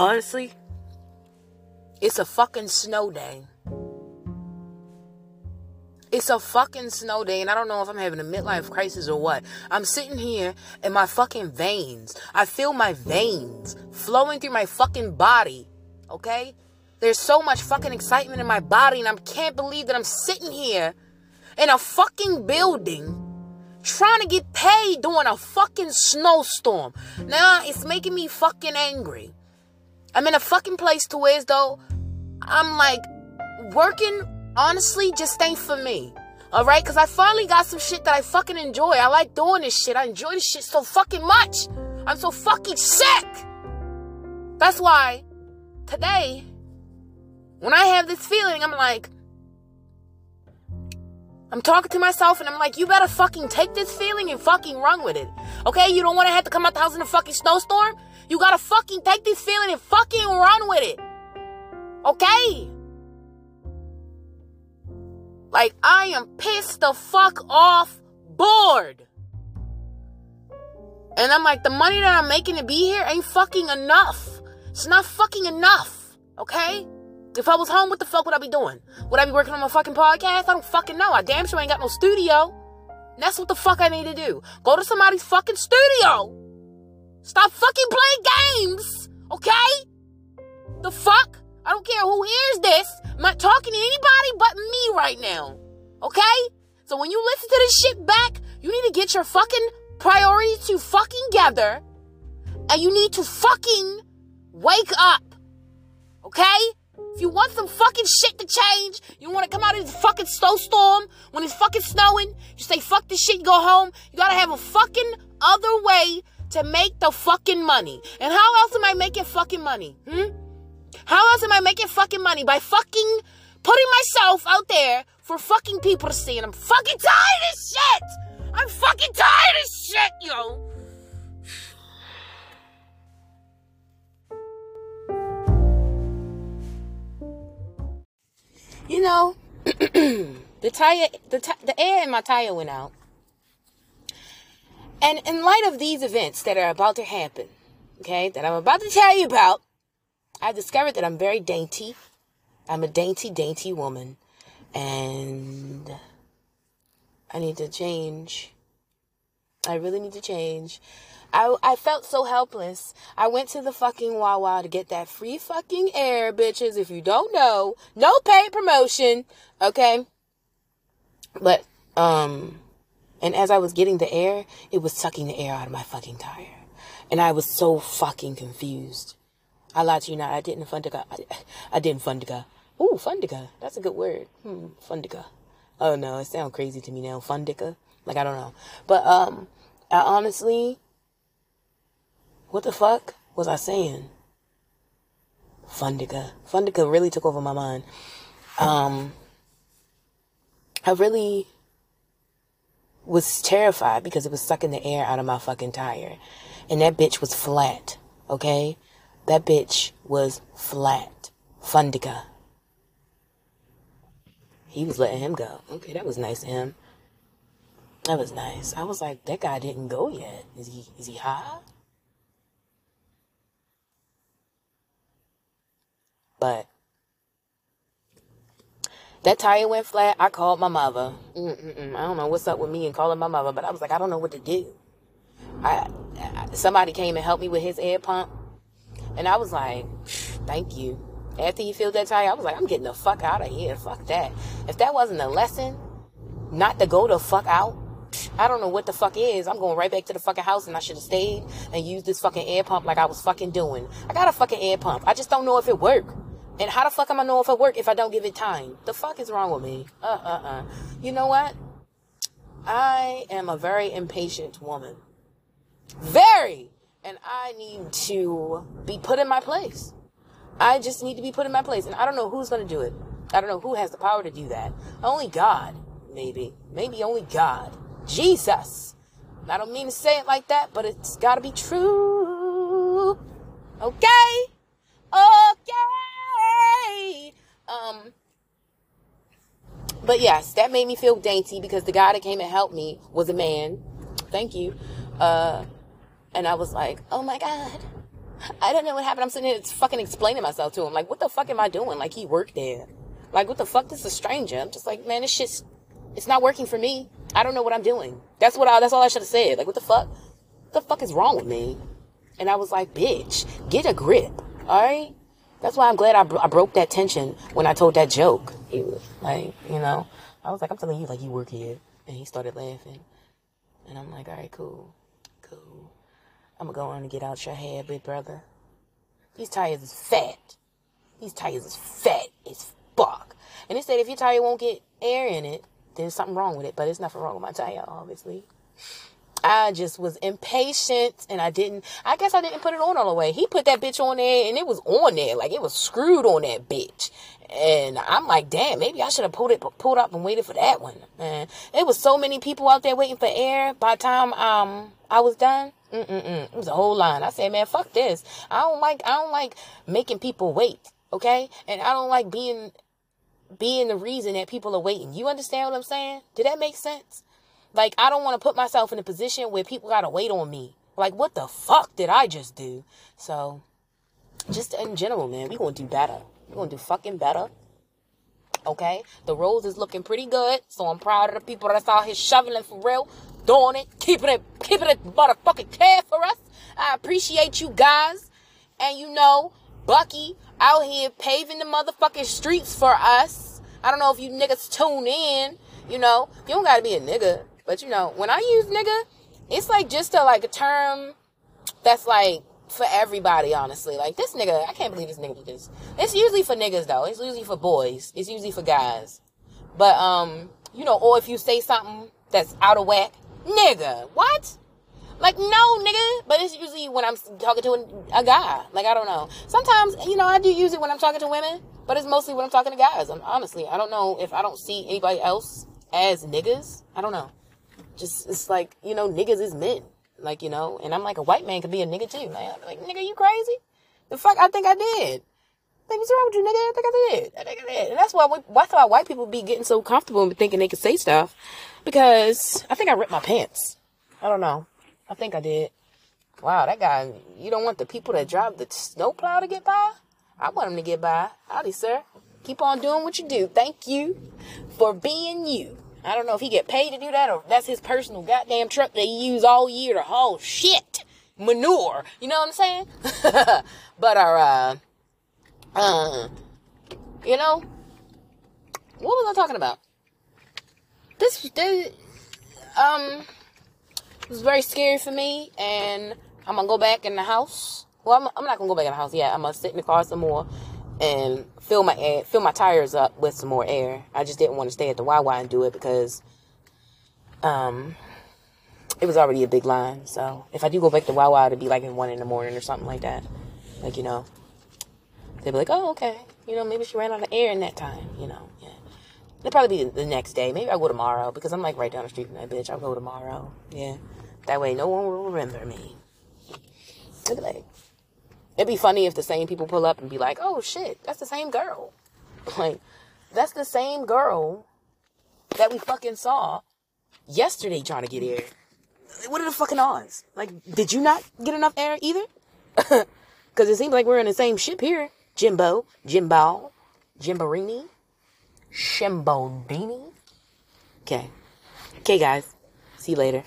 Honestly, it's a fucking snow day. It's a fucking snow day, and I don't know if I'm having a midlife crisis or what. I'm sitting here in my fucking veins. I feel my veins flowing through my fucking body. Okay? There's so much fucking excitement in my body, and I can't believe that I'm sitting here in a fucking building trying to get paid during a fucking snowstorm. Now it's making me fucking angry. I'm in a fucking place to where though I'm like working honestly just ain't for me. Alright? Cause I finally got some shit that I fucking enjoy. I like doing this shit. I enjoy this shit so fucking much. I'm so fucking sick. That's why today, when I have this feeling, I'm like, I'm talking to myself and I'm like, you better fucking take this feeling and fucking run with it. Okay? You don't want to have to come out the house in a fucking snowstorm? You gotta fucking take this feeling and fucking run with it. Okay? Like, I am pissed the fuck off bored. And I'm like, the money that I'm making to be here ain't fucking enough. It's not fucking enough. Okay? If I was home, what the fuck would I be doing? Would I be working on my fucking podcast? I don't fucking know. I damn sure ain't got no studio. That's what the fuck I need to do. Go to somebody's fucking studio. Stop fucking playing games. Okay? The fuck? I don't care who hears this. I'm not talking to anybody but me right now. Okay? So when you listen to this shit back, you need to get your fucking priorities to fucking gather. And you need to fucking wake up. Okay? If you want some fucking shit to change, you want to come out of this fucking snowstorm when it's fucking snowing, you say fuck this shit, go home. You gotta have a fucking other way to make the fucking money. And how else am I making fucking money? Hmm? How else am I making fucking money? By fucking putting myself out there for fucking people to see. And I'm fucking tired of shit! I'm fucking tired of shit, yo! Know, the tire, the, t- the air in my tire went out. And in light of these events that are about to happen, okay, that I'm about to tell you about, I discovered that I'm very dainty. I'm a dainty, dainty woman. And I need to change. I really need to change. I, I felt so helpless. I went to the fucking Wawa to get that free fucking air, bitches. If you don't know, no paid promotion, okay? But, um, and as I was getting the air, it was sucking the air out of my fucking tire. And I was so fucking confused. I lied to you not. I didn't fundica. I, I didn't fundica. Ooh, fundica. That's a good word. Hmm, fundica. Oh no, it sounds crazy to me now. Fundica. Like I don't know. But um, I honestly what the fuck was I saying? Fundica. Fundica really took over my mind. Um, I really was terrified because it was sucking the air out of my fucking tire. And that bitch was flat, okay? That bitch was flat. Fundica. He was letting him go. Okay, that was nice of him. That was nice. I was like, that guy didn't go yet. Is he is he high? But that tire went flat. I called my mother. Mm-mm-mm. I don't know what's up with me and calling my mother, but I was like, I don't know what to do. I, I somebody came and helped me with his air pump, and I was like, thank you. After he filled that tire, I was like, I'm getting the fuck out of here. Fuck that. If that wasn't a lesson, not to go the fuck out, I don't know what the fuck is. I'm going right back to the fucking house and I should have stayed and used this fucking air pump like I was fucking doing. I got a fucking air pump. I just don't know if it worked. And how the fuck am I know if it work if I don't give it time? The fuck is wrong with me? Uh uh uh. You know what? I am a very impatient woman. Very! And I need to be put in my place. I just need to be put in my place. And I don't know who's going to do it. I don't know who has the power to do that. Only God, maybe. Maybe only God. Jesus. I don't mean to say it like that, but it's got to be true. Okay. Um, but yes, that made me feel dainty because the guy that came and helped me was a man. Thank you. Uh, and I was like, oh my God, I don't know what happened. I'm sitting here fucking explaining myself to him. Like, what the fuck am I doing? Like, he worked there. Like, what the fuck? This is a stranger. I'm just like, man, this shit's, it's not working for me. I don't know what I'm doing. That's what I, that's all I should have said. Like, what the fuck? What the fuck is wrong with me? And I was like, bitch, get a grip. All right? That's why I'm glad I, I broke that tension when I told that joke. Was like, you know, I was like, I'm telling you, like, you work here. And he started laughing. And I'm like, all right, cool. Cool. I'm gonna go on and get out your hair, big brother. These tires is fat. These tires is fat as fuck. And they said if your tire won't get air in it, there's something wrong with it. But there's nothing wrong with my tire, obviously. I just was impatient and I didn't, I guess I didn't put it on all the way. He put that bitch on there and it was on there. Like it was screwed on that bitch. And I'm like, damn, maybe I should have pulled it, pulled up and waited for that one. Man, it was so many people out there waiting for air. By the time, um, I was done, Mm-mm-mm. It was a whole line. I said, man, fuck this. I don't like, I don't like making people wait. Okay. And I don't like being, being the reason that people are waiting. You understand what I'm saying? Did that make sense? Like, I don't want to put myself in a position where people got to wait on me. Like, what the fuck did I just do? So, just in general, man, we going to do better. we going to do fucking better. Okay? The rose is looking pretty good. So, I'm proud of the people that's out here shoveling for real. Doing it. Keeping it, keeping it motherfucking care for us. I appreciate you guys. And you know, Bucky out here paving the motherfucking streets for us. I don't know if you niggas tune in. You know, you don't gotta be a nigga but you know, when I use nigga, it's like just a like a term that's like for everybody, honestly. Like this nigga, I can't believe this nigga did this. It's usually for niggas though. It's usually for boys. It's usually for guys. But um, you know, or if you say something that's out of whack, nigga, what? Like no, nigga. But it's usually when I'm talking to a, a guy. Like I don't know. Sometimes you know I do use it when I'm talking to women, but it's mostly when I'm talking to guys. I'm, honestly, I don't know if I don't see anybody else as niggas. I don't know just it's like you know niggas is men. Like you know and i'm like a white man could be a nigga too man. Like nigga you crazy? The fuck i think i did. Like what's wrong with you nigga? I think i did. I think i did. And that's why that's why white people be getting so comfortable and thinking they can say stuff because i think i ripped my pants. I don't know. I think i did. Wow that guy you don't want the people that drive the snowplow to get by? I want them to get by. Howdy sir. Keep on doing what you do. Thank you for being you I don't know if he get paid to do that or that's his personal goddamn truck that he use all year to haul shit, manure. You know what I'm saying? but our, uh, uh, you know, what was I talking about? This, this, um, it was very scary for me, and I'm gonna go back in the house. Well, I'm, I'm not gonna go back in the house yet. I'm gonna sit in the car some more and fill my air, fill my tires up with some more air. I just didn't want to stay at the Wawa and do it because um it was already a big line. So if I do go back to Wawa, it'd be like in one in the morning or something like that. Like you know, they'd be like, "Oh, okay, you know, maybe she ran out of air in that time." You know, yeah. It'll probably be the next day. Maybe I'll go tomorrow because I'm like right down the street from that bitch. I'll go tomorrow. Yeah, that way no one will remember me. Look at that. It'd be funny if the same people pull up and be like, "Oh shit, that's the same girl." Like, that's the same girl that we fucking saw yesterday trying to get air. What are the fucking odds? Like, did you not get enough air either? Because it seems like we're in the same ship here. Jimbo, Jimbo, Jimbarini, Shimbodini. Okay. Okay, guys. See you later.